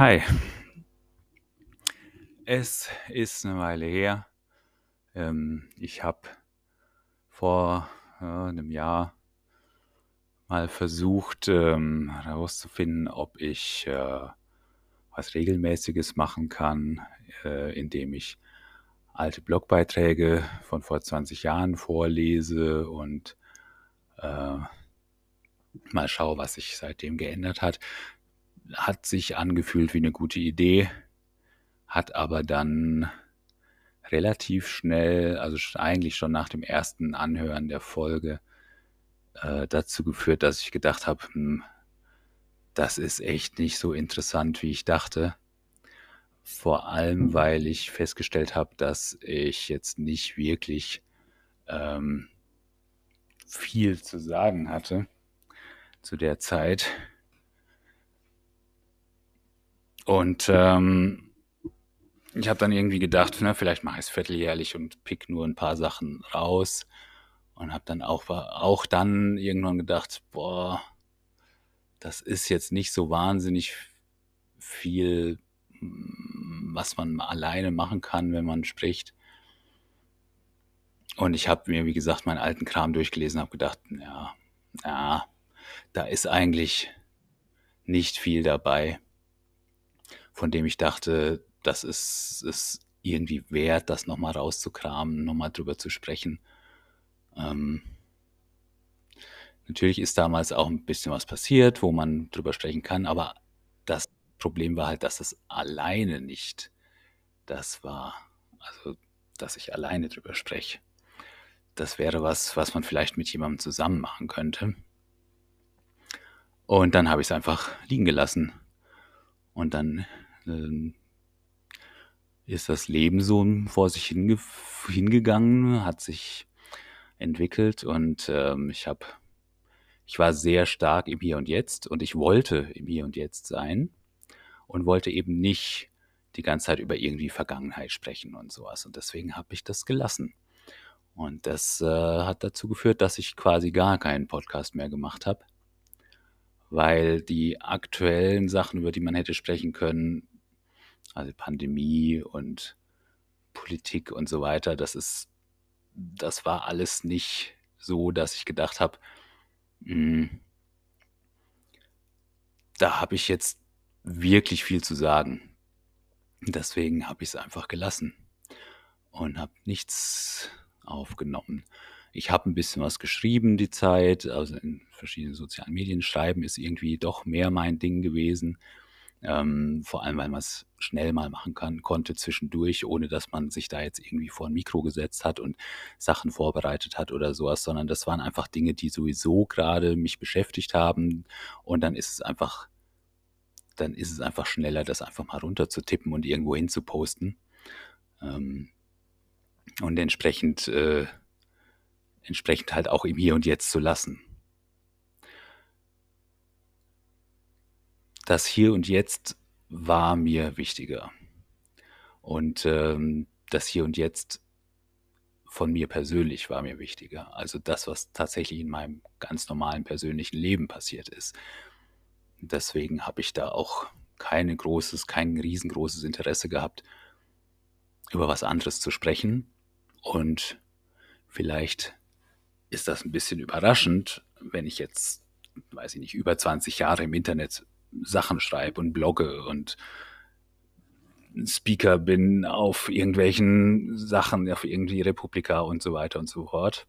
Hi. Es ist eine Weile her. Ähm, ich habe vor ja, einem Jahr mal versucht ähm, herauszufinden, ob ich äh, was Regelmäßiges machen kann, äh, indem ich alte Blogbeiträge von vor 20 Jahren vorlese und äh, mal schaue, was sich seitdem geändert hat. Hat sich angefühlt wie eine gute Idee, hat aber dann relativ schnell, also eigentlich schon nach dem ersten Anhören der Folge, äh, dazu geführt, dass ich gedacht habe, hm, das ist echt nicht so interessant, wie ich dachte. Vor allem, weil ich festgestellt habe, dass ich jetzt nicht wirklich ähm, viel zu sagen hatte zu der Zeit. Und ähm, ich habe dann irgendwie gedacht, na, vielleicht mache ich es vierteljährlich und pick nur ein paar Sachen raus. Und habe dann auch, auch dann irgendwann gedacht, boah, das ist jetzt nicht so wahnsinnig viel, hm, was man alleine machen kann, wenn man spricht. Und ich habe mir, wie gesagt, meinen alten Kram durchgelesen, habe gedacht, ja, ja, da ist eigentlich nicht viel dabei, von dem ich dachte, das ist es irgendwie wert, das nochmal rauszukramen, nochmal drüber zu sprechen. Ähm, natürlich ist damals auch ein bisschen was passiert, wo man drüber sprechen kann, aber das Problem war halt, dass es alleine nicht das war. Also, dass ich alleine drüber spreche. Das wäre was, was man vielleicht mit jemandem zusammen machen könnte. Und dann habe ich es einfach liegen gelassen. Und dann ist das Leben so vor sich hinge hingegangen, hat sich entwickelt und ähm, ich habe, ich war sehr stark im Hier und Jetzt und ich wollte im Hier und Jetzt sein und wollte eben nicht die ganze Zeit über irgendwie Vergangenheit sprechen und sowas. Und deswegen habe ich das gelassen. Und das äh, hat dazu geführt, dass ich quasi gar keinen Podcast mehr gemacht habe weil die aktuellen Sachen, über die man hätte sprechen können, also Pandemie und Politik und so weiter, das ist, das war alles nicht so, dass ich gedacht habe, hm, da habe ich jetzt wirklich viel zu sagen. Deswegen habe ich es einfach gelassen und habe nichts aufgenommen. Ich habe ein bisschen was geschrieben die Zeit, also in verschiedenen sozialen Medien. Schreiben ist irgendwie doch mehr mein Ding gewesen. Ähm, vor allem, weil man es schnell mal machen kann, konnte zwischendurch, ohne dass man sich da jetzt irgendwie vor ein Mikro gesetzt hat und Sachen vorbereitet hat oder sowas, sondern das waren einfach Dinge, die sowieso gerade mich beschäftigt haben. Und dann ist es einfach, dann ist es einfach schneller, das einfach mal runterzutippen und irgendwo hin zu posten. Ähm, und entsprechend äh, entsprechend halt auch im Hier und Jetzt zu lassen. Das Hier und Jetzt war mir wichtiger. Und ähm, das Hier und Jetzt von mir persönlich war mir wichtiger. Also das, was tatsächlich in meinem ganz normalen persönlichen Leben passiert ist. Deswegen habe ich da auch kein großes, kein riesengroßes Interesse gehabt, über was anderes zu sprechen. Und vielleicht ist das ein bisschen überraschend, wenn ich jetzt, weiß ich nicht, über 20 Jahre im Internet Sachen schreibe und blogge und Speaker bin auf irgendwelchen Sachen, auf irgendwie Republika und so weiter und so fort.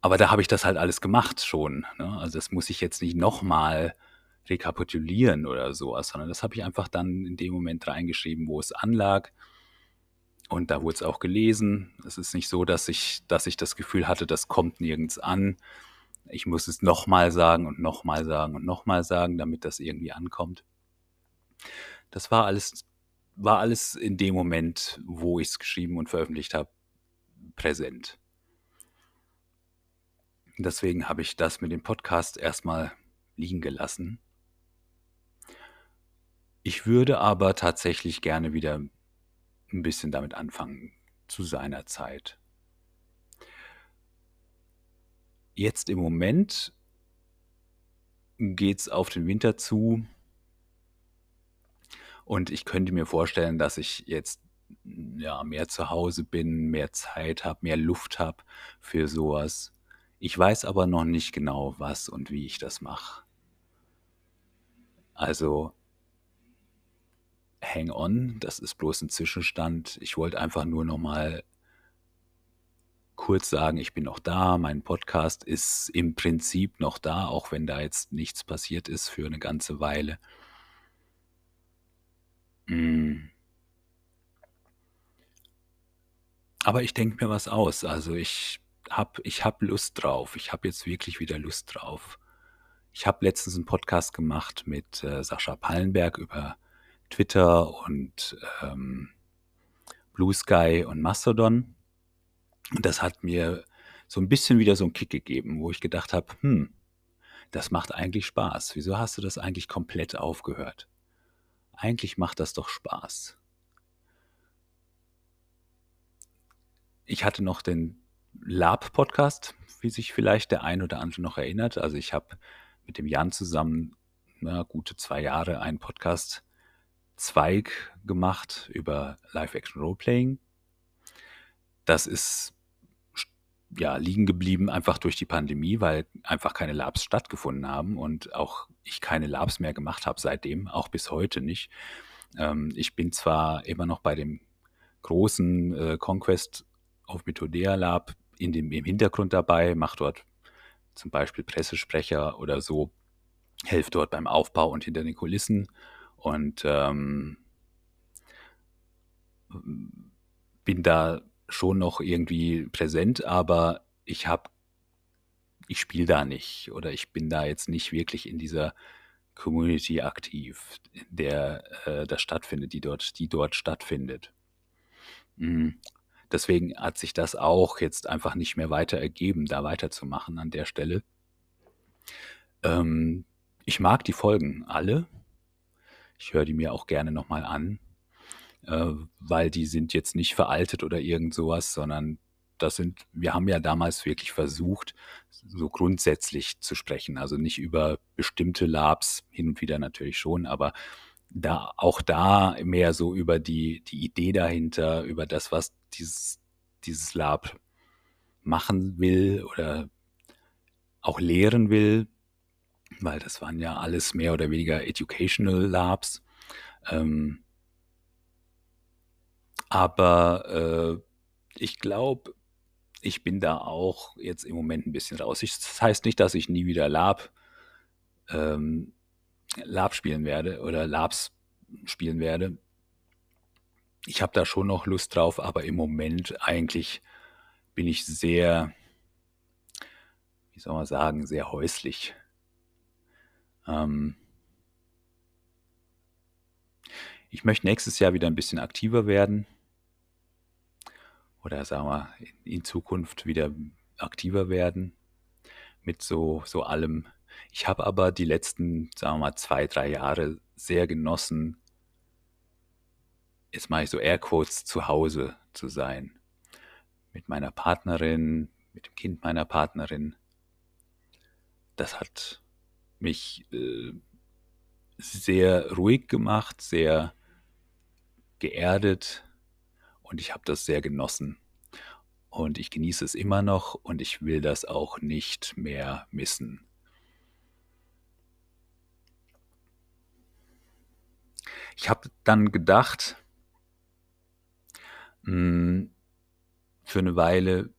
Aber da habe ich das halt alles gemacht schon. Ne? Also das muss ich jetzt nicht nochmal rekapitulieren oder sowas, sondern das habe ich einfach dann in dem Moment reingeschrieben, wo es anlag. Und da wurde es auch gelesen. Es ist nicht so, dass ich, dass ich das Gefühl hatte, das kommt nirgends an. Ich muss es nochmal sagen und nochmal sagen und nochmal sagen, damit das irgendwie ankommt. Das war alles, war alles in dem Moment, wo ich es geschrieben und veröffentlicht habe, präsent. Deswegen habe ich das mit dem Podcast erstmal liegen gelassen. Ich würde aber tatsächlich gerne wieder ein bisschen damit anfangen zu seiner Zeit. Jetzt im Moment geht es auf den Winter zu. Und ich könnte mir vorstellen, dass ich jetzt ja, mehr zu Hause bin, mehr Zeit habe, mehr Luft habe für sowas. Ich weiß aber noch nicht genau, was und wie ich das mache. Also hang on, das ist bloß ein Zwischenstand. Ich wollte einfach nur noch mal kurz sagen, ich bin noch da. Mein Podcast ist im Prinzip noch da, auch wenn da jetzt nichts passiert ist für eine ganze Weile. Mm. Aber ich denke mir was aus. Also ich habe ich hab Lust drauf. Ich habe jetzt wirklich wieder Lust drauf. Ich habe letztens einen Podcast gemacht mit äh, Sascha Pallenberg über Twitter und ähm, Blue Sky und Mastodon. Und das hat mir so ein bisschen wieder so einen Kick gegeben, wo ich gedacht habe, hm, das macht eigentlich Spaß. Wieso hast du das eigentlich komplett aufgehört? Eigentlich macht das doch Spaß. Ich hatte noch den Lab-Podcast, wie sich vielleicht der ein oder andere noch erinnert. Also ich habe mit dem Jan zusammen na, gute zwei Jahre einen Podcast Zweig gemacht über Live-Action-Roleplaying. Das ist ja liegen geblieben einfach durch die Pandemie, weil einfach keine Labs stattgefunden haben und auch ich keine Labs mehr gemacht habe seitdem, auch bis heute nicht. Ähm, ich bin zwar immer noch bei dem großen äh, Conquest of Methodea Lab in dem, im Hintergrund dabei, mache dort zum Beispiel Pressesprecher oder so, helfe dort beim Aufbau und hinter den Kulissen und ähm, bin da schon noch irgendwie präsent, aber ich habe, ich spiele da nicht oder ich bin da jetzt nicht wirklich in dieser Community aktiv, in der äh, das stattfindet, die dort, die dort stattfindet. Mhm. Deswegen hat sich das auch jetzt einfach nicht mehr weiter ergeben, da weiterzumachen an der Stelle. Ähm, ich mag die Folgen alle. Ich höre die mir auch gerne nochmal an, äh, weil die sind jetzt nicht veraltet oder irgend sowas, sondern das sind, wir haben ja damals wirklich versucht, so grundsätzlich zu sprechen. Also nicht über bestimmte Labs, hin und wieder natürlich schon, aber da auch da mehr so über die, die Idee dahinter, über das, was dieses, dieses Lab machen will oder auch lehren will, weil das waren ja alles mehr oder weniger Educational Labs. Ähm, aber äh, ich glaube, ich bin da auch jetzt im Moment ein bisschen raus. Ich, das heißt nicht, dass ich nie wieder Lab, ähm, Lab spielen werde oder Labs spielen werde. Ich habe da schon noch Lust drauf, aber im Moment eigentlich bin ich sehr, wie soll man sagen, sehr häuslich. Ähm ich möchte nächstes Jahr wieder ein bisschen aktiver werden oder sagen wir in Zukunft wieder aktiver werden mit so, so allem. Ich habe aber die letzten, sagen wir mal, zwei, drei Jahre sehr genossen, jetzt mache ich so Airquotes zu Hause zu sein. Mit meiner Partnerin, mit dem Kind meiner Partnerin. Das hat mich äh, sehr ruhig gemacht, sehr geerdet und ich habe das sehr genossen. Und ich genieße es immer noch und ich will das auch nicht mehr missen. Ich habe dann gedacht, mh, hm, für eine Weile,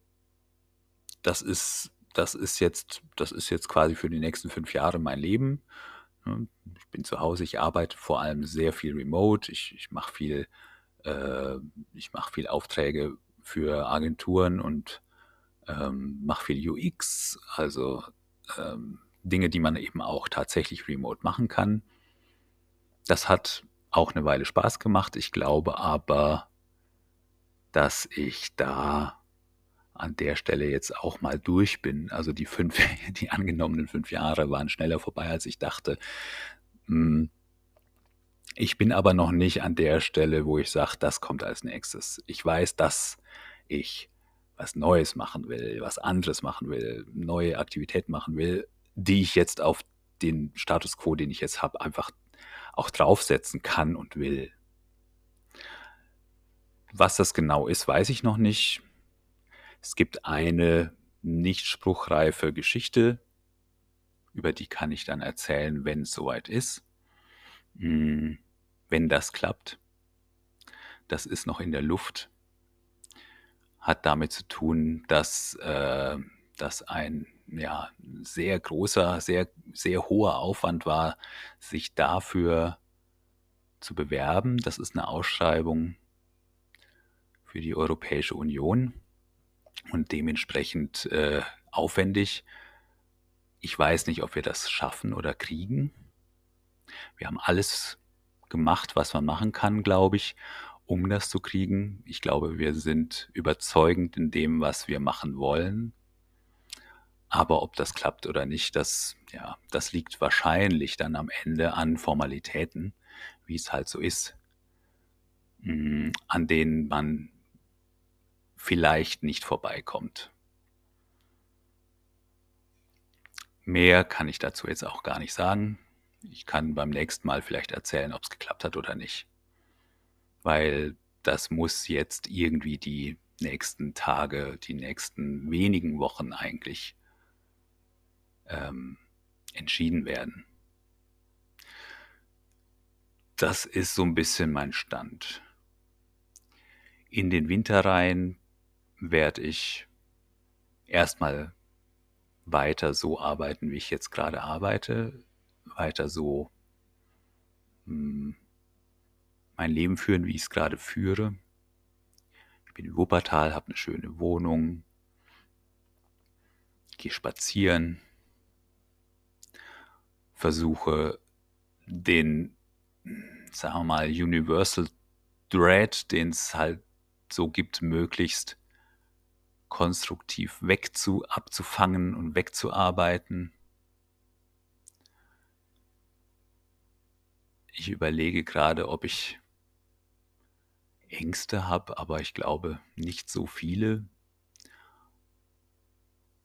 das ist, das ist jetzt, das ist jetzt quasi für die nächsten fünf Jahre mein Leben. Ich bin zu Hause, ich arbeite vor allem sehr viel remote, ich, ich mache viel, äh, ich mache viel Aufträge für Agenturen und ähm, mache viel UX, also ähm, Dinge, die man eben auch tatsächlich remote machen kann. Das hat auch eine Weile Spaß gemacht. Ich glaube aber, dass ich da an der Stelle jetzt auch mal durch bin. Also die fünf, die angenommenen fünf Jahre waren schneller vorbei, als ich dachte. Hm. Ich bin aber noch nicht an der Stelle, wo ich sage, das kommt als nächstes. Ich weiß, dass ich was Neues machen will, was anderes machen will, neue Aktivität machen will, die ich jetzt auf den Status quo, den ich jetzt habe, einfach auch draufsetzen kann und will. Was das genau ist, weiß ich noch nicht. Es gibt eine nicht spruchreife Geschichte, über die kann ich dann erzählen, wenn es soweit ist. Hm, wenn das klappt. Das ist noch in der Luft. Hat damit zu tun, dass äh, das ein ja, sehr großer, sehr, sehr hoher Aufwand war, sich dafür zu bewerben. Das ist eine Ausschreibung für die Europäische Union und dementsprechend äh, aufwendig. Ich weiß nicht, ob wir das schaffen oder kriegen. Wir haben alles gemacht, was man machen kann, glaube ich, um das zu kriegen. Ich glaube, wir sind überzeugend in dem, was wir machen wollen. Aber ob das klappt oder nicht, das, ja, das liegt wahrscheinlich dann am Ende an Formalitäten, wie es halt so ist, mm, an denen man vielleicht nicht vorbeikommt. Mehr kann ich dazu jetzt auch gar nicht sagen. Ich kann beim nächsten Mal vielleicht erzählen, ob es geklappt hat oder nicht. Weil das muss jetzt irgendwie die nächsten Tage, die nächsten wenigen Wochen eigentlich ähm, entschieden werden. Das ist so ein bisschen mein Stand. In den Winter rein werde ich erstmal weiter so arbeiten, wie ich jetzt gerade arbeite, weiter so hm, mein Leben führen, wie ich es gerade führe. Ich bin in Wuppertal, habe eine schöne Wohnung, gehe spazieren, versuche den, sagen wir mal, Universal Dread, den es halt so gibt, möglichst konstruktiv wegzu, abzufangen und wegzuarbeiten. Ich überlege gerade, ob ich Ängste habe, aber ich glaube nicht so viele.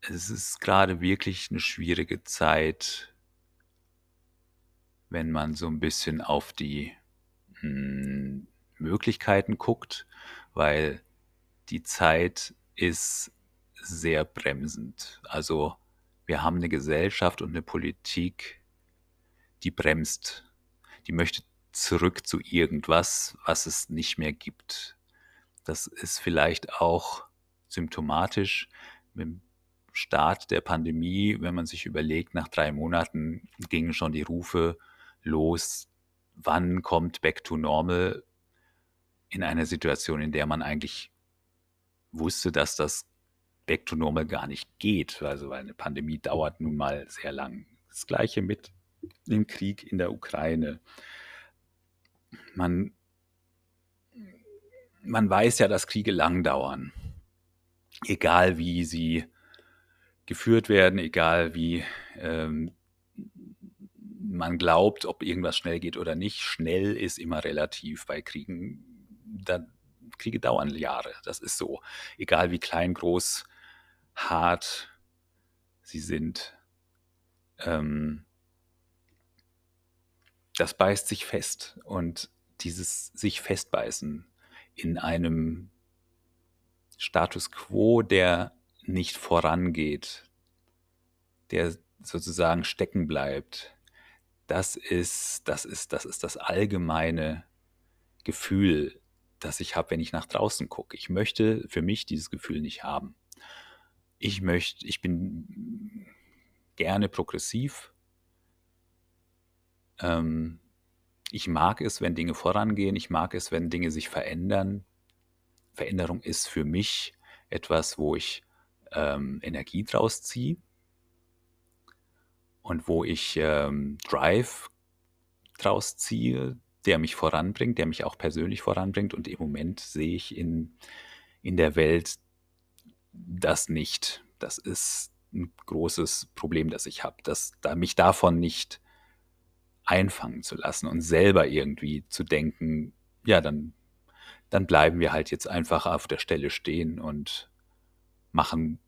Es ist gerade wirklich eine schwierige Zeit, wenn man so ein bisschen auf die hm, Möglichkeiten guckt, weil die Zeit ist sehr bremsend. Also wir haben eine Gesellschaft und eine Politik, die bremst, die möchte zurück zu irgendwas, was es nicht mehr gibt. Das ist vielleicht auch symptomatisch mit dem Start der Pandemie, wenn man sich überlegt, nach drei Monaten gingen schon die Rufe los, wann kommt Back to Normal in einer Situation, in der man eigentlich wusste, dass das Back to Normal gar nicht geht. Also weil eine Pandemie dauert nun mal sehr lang. Das gleiche mit dem Krieg in der Ukraine. Man, man weiß ja, dass Kriege lang dauern. Egal wie sie geführt werden, egal wie ähm, man glaubt, ob irgendwas schnell geht oder nicht. Schnell ist immer relativ bei Kriegen. Da Kriege dauern Jahre. Das ist so. Egal wie klein, groß, hart sie sind. Ähm, das beißt sich fest. Und dieses sich festbeißen in einem Status quo, der nicht vorangeht, der sozusagen stecken bleibt, das ist, das ist, das ist das allgemeine Gefühl das ich habe, wenn ich nach draußen gucke. Ich möchte für mich dieses Gefühl nicht haben. Ich möchte, ich bin gerne progressiv. Ähm, ich mag es, wenn Dinge vorangehen. Ich mag es, wenn Dinge sich verändern. Veränderung ist für mich etwas, wo ich ähm, Energie draus ziehe und wo ich ähm, Drive draus ziehe, der mich voranbringt, der mich auch persönlich voranbringt. Und im Moment sehe ich in, in der Welt das nicht. Das ist ein großes Problem, das ich habe, dass da mich davon nicht einfangen zu lassen und selber irgendwie zu denken, ja, dann, dann bleiben wir halt jetzt einfach auf der Stelle stehen und machen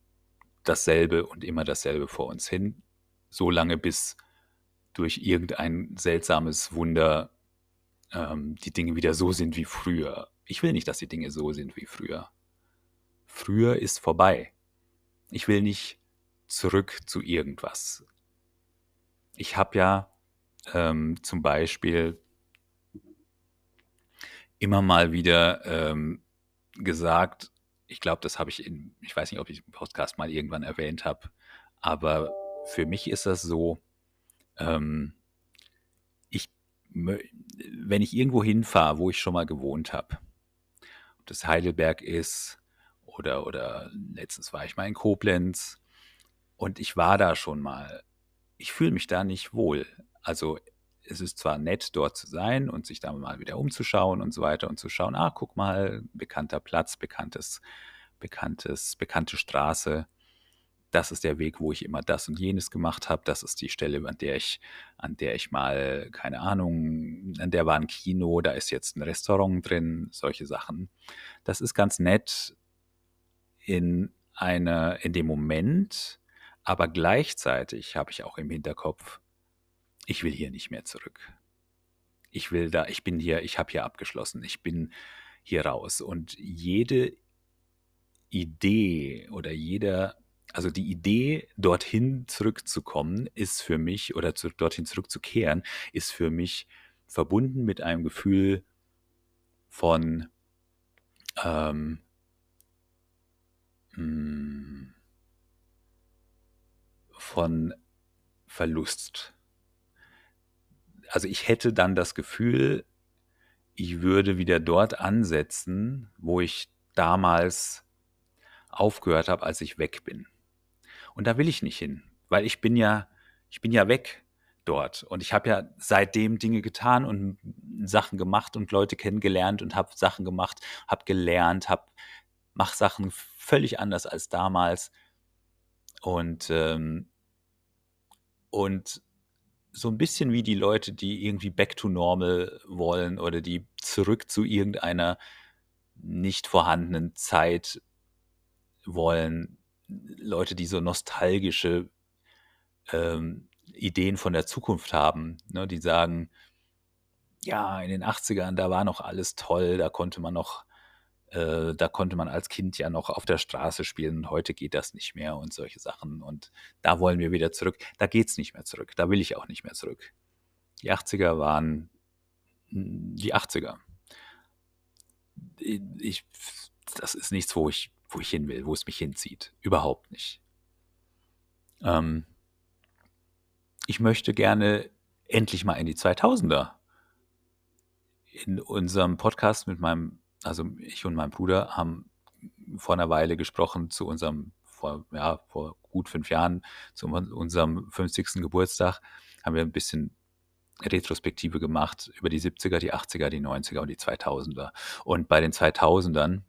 dasselbe und immer dasselbe vor uns hin, solange bis durch irgendein seltsames Wunder ähm, die Dinge wieder so sind wie früher. Ich will nicht, dass die Dinge so sind wie früher. Früher ist vorbei. Ich will nicht zurück zu irgendwas. Ich habe ja ähm, zum Beispiel immer mal wieder ähm, gesagt, ich glaube, das habe ich in, ich weiß nicht, ob ich im Podcast mal irgendwann erwähnt habe, aber für mich ist das so, ähm, ich, wenn ich irgendwo hinfahre, wo ich schon mal gewohnt habe, ob das Heidelberg ist oder, oder letztens war ich mal in Koblenz und ich war da schon mal, ich fühle mich da nicht wohl. Also es ist zwar nett, dort zu sein und sich da mal wieder umzuschauen und so weiter und zu schauen, ah, guck mal, bekannter Platz, bekanntes, bekanntes, bekannte Straße. Das ist der Weg, wo ich immer das und jenes gemacht habe. Das ist die Stelle, an der ich, an der ich mal, keine Ahnung, an der war ein Kino, da ist jetzt ein Restaurant drin, solche Sachen. Das ist ganz nett in einer, in dem Moment, aber gleichzeitig habe ich auch im Hinterkopf, ich will hier nicht mehr zurück. Ich will da, ich bin hier, ich habe hier abgeschlossen, ich bin hier raus. Und jede Idee oder jeder, also die Idee, dorthin zurückzukommen, ist für mich, oder zu, dorthin zurückzukehren, ist für mich verbunden mit einem Gefühl von ähm, hm, von Verlust also ich hätte dann das Gefühl, ich würde wieder dort ansetzen, wo ich damals aufgehört habe, als ich weg bin. Und da will ich nicht hin, weil ich bin ja, ich bin ja weg dort und ich habe ja seitdem Dinge getan und Sachen gemacht und Leute kennengelernt und habe Sachen gemacht, habe gelernt, habe mach Sachen völlig anders als damals und ähm, und so ein bisschen wie die Leute, die irgendwie back to normal wollen oder die zurück zu irgendeiner nicht vorhandenen Zeit wollen. Leute, die so nostalgische ähm, Ideen von der Zukunft haben, ne, die sagen, ja, in den 80ern, da war noch alles toll, da konnte man noch äh, da konnte man als Kind ja noch auf der Straße spielen heute geht das nicht mehr und solche Sachen. Und da wollen wir wieder zurück. Da geht es nicht mehr zurück. Da will ich auch nicht mehr zurück. Die 80er waren hm, die 80er. Ich, das ist nichts, wo ich, wo ich hin will, wo es mich hinzieht. Überhaupt nicht. Ähm, ich möchte gerne endlich mal in die 2000er. In unserem Podcast mit meinem also ich und mein Bruder haben vor einer Weile gesprochen zu unserem, vor, ja, vor gut fünf Jahren, zu unserem 50. Geburtstag, haben wir ein bisschen Retrospektive gemacht über die 70er, die 80er, die 90er und die 2000er. Und bei den 2000ern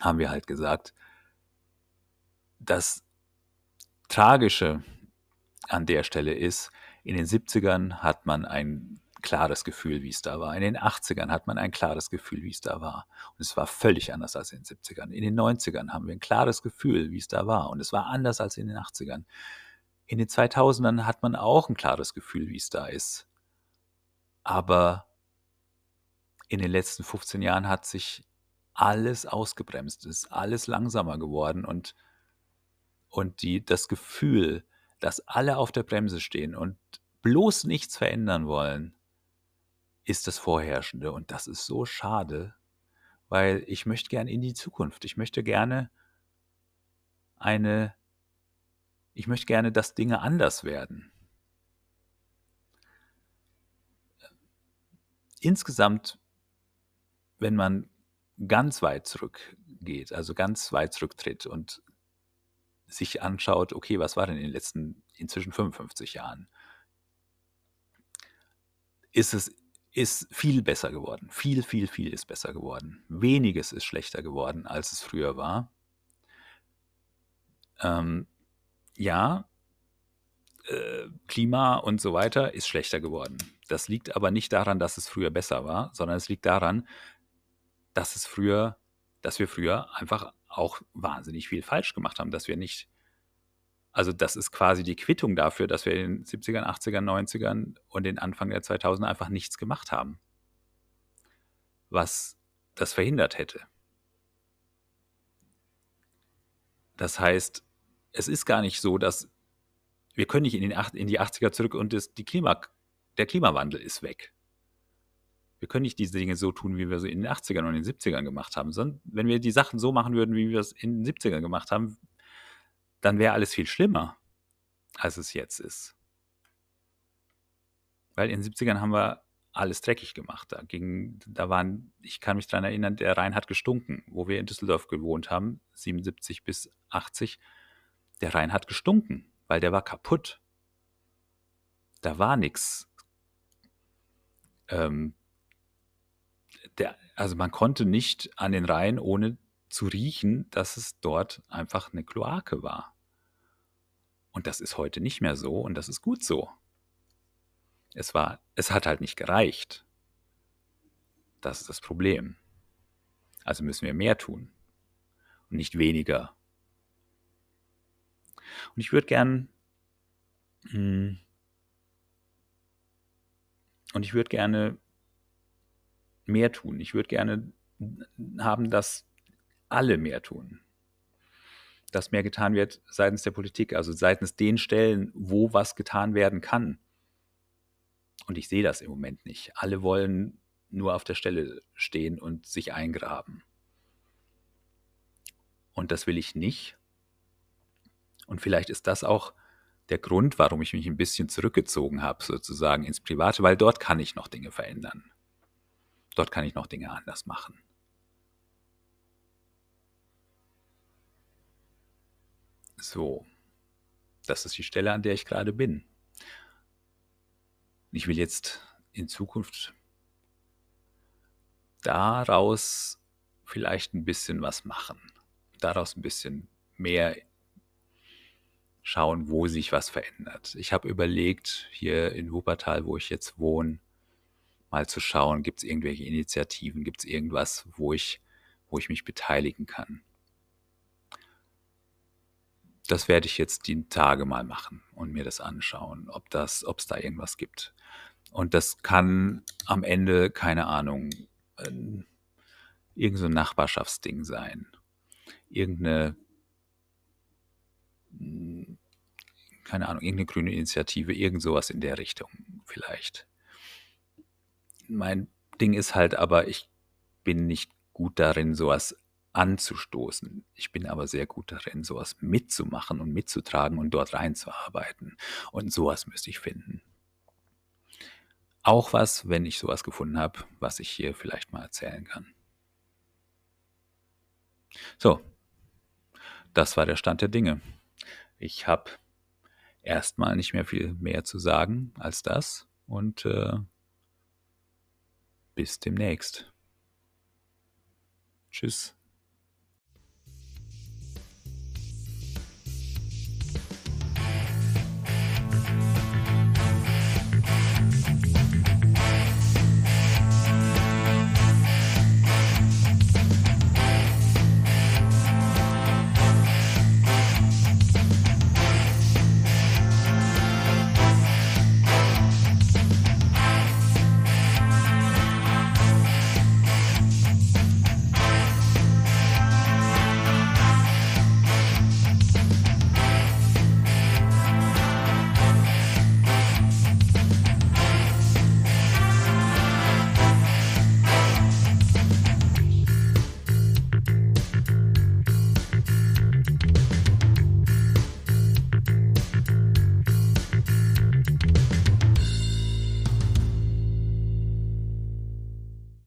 haben wir halt gesagt, das Tragische an der Stelle ist, in den 70ern hat man ein klares Gefühl, wie es da war. In den 80ern hat man ein klares Gefühl, wie es da war. Und es war völlig anders als in den 70ern. In den 90ern haben wir ein klares Gefühl, wie es da war. Und es war anders als in den 80ern. In den 2000ern hat man auch ein klares Gefühl, wie es da ist. Aber in den letzten 15 Jahren hat sich alles ausgebremst, es ist alles langsamer geworden und, und die, das Gefühl, dass alle auf der Bremse stehen und bloß nichts verändern wollen, ist das Vorherrschende. Und das ist so schade, weil ich möchte gerne in die Zukunft. Ich möchte gerne eine, ich möchte gerne, dass Dinge anders werden. Insgesamt, wenn man ganz weit zurückgeht, also ganz weit zurücktritt und sich anschaut, okay, was war denn in den letzten inzwischen 55 Jahren, ist es ist viel besser geworden. Viel, viel, viel ist besser geworden. Weniges ist schlechter geworden, als es früher war. Ähm, ja, äh, Klima und so weiter ist schlechter geworden. Das liegt aber nicht daran, dass es früher besser war, sondern es liegt daran, dass es früher, dass wir früher einfach auch wahnsinnig viel falsch gemacht haben, dass wir nicht also das ist quasi die Quittung dafür, dass wir in den 70ern, 80ern, 90ern und den Anfang der 2000er einfach nichts gemacht haben. was das verhindert hätte. Das heißt, es ist gar nicht so, dass wir können nicht in, den, in die 80er zurück und das, die Klima, der Klimawandel ist weg. Wir können nicht diese Dinge so tun, wie wir sie in den 80ern und den 70ern gemacht haben, sondern wenn wir die Sachen so machen würden, wie wir es in den 70ern gemacht haben, dann wäre alles viel schlimmer, als es jetzt ist. Weil in den 70ern haben wir alles dreckig gemacht. Da ging, da waren, ich kann mich daran erinnern, der Rhein hat gestunken, wo wir in Düsseldorf gewohnt haben, 77 bis 80. Der Rhein hat gestunken, weil der war kaputt. Da war nichts. Ähm, also man konnte nicht an den Rhein, ohne zu riechen, dass es dort einfach eine Kloake war. Und das ist heute nicht mehr so und das ist gut so. Es war, es hat halt nicht gereicht. Das ist das Problem. Also müssen wir mehr tun und nicht weniger. Und ich würde gern hm, und ich würde gerne mehr tun. Ich würde gerne haben, dass alle mehr tun. Dass mehr getan wird seitens der Politik, also seitens den Stellen, wo was getan werden kann. Und ich sehe das im Moment nicht. Alle wollen nur auf der Stelle stehen und sich eingraben. Und das will ich nicht. Und vielleicht ist das auch der Grund, warum ich mich ein bisschen zurückgezogen habe, sozusagen ins Private, weil dort kann ich noch Dinge verändern. Dort kann ich noch Dinge anders machen. So, das ist die Stelle, an der ich gerade bin. Ich will jetzt in Zukunft daraus vielleicht ein bisschen was machen. Daraus ein bisschen mehr schauen, wo sich was verändert. Ich habe überlegt, hier in Wuppertal, wo ich jetzt wohne, mal zu schauen, gibt es irgendwelche Initiativen, gibt es irgendwas, wo ich, wo ich mich beteiligen kann. Das werde ich jetzt die Tage mal machen und mir das anschauen, ob das, ob es da irgendwas gibt. Und das kann am Ende, keine Ahnung, äh, irgend so Nachbarschaftsding sein. Irgendeine, hm, keine Ahnung, irgendeine grüne Initiative, irgend sowas in der Richtung vielleicht. Mein Ding ist halt aber, ich bin nicht gut darin, sowas anzustoßen. Ich bin aber sehr gut darin, sowas mitzumachen und mitzutragen und dort reinzuarbeiten. Und sowas müsste ich finden auch was, wenn ich sowas gefunden habe, was ich hier vielleicht mal erzählen kann. So, das war der Stand der Dinge. Ich habe erstmal nicht mehr viel mehr zu sagen als das und äh, bis demnächst. Tschüss.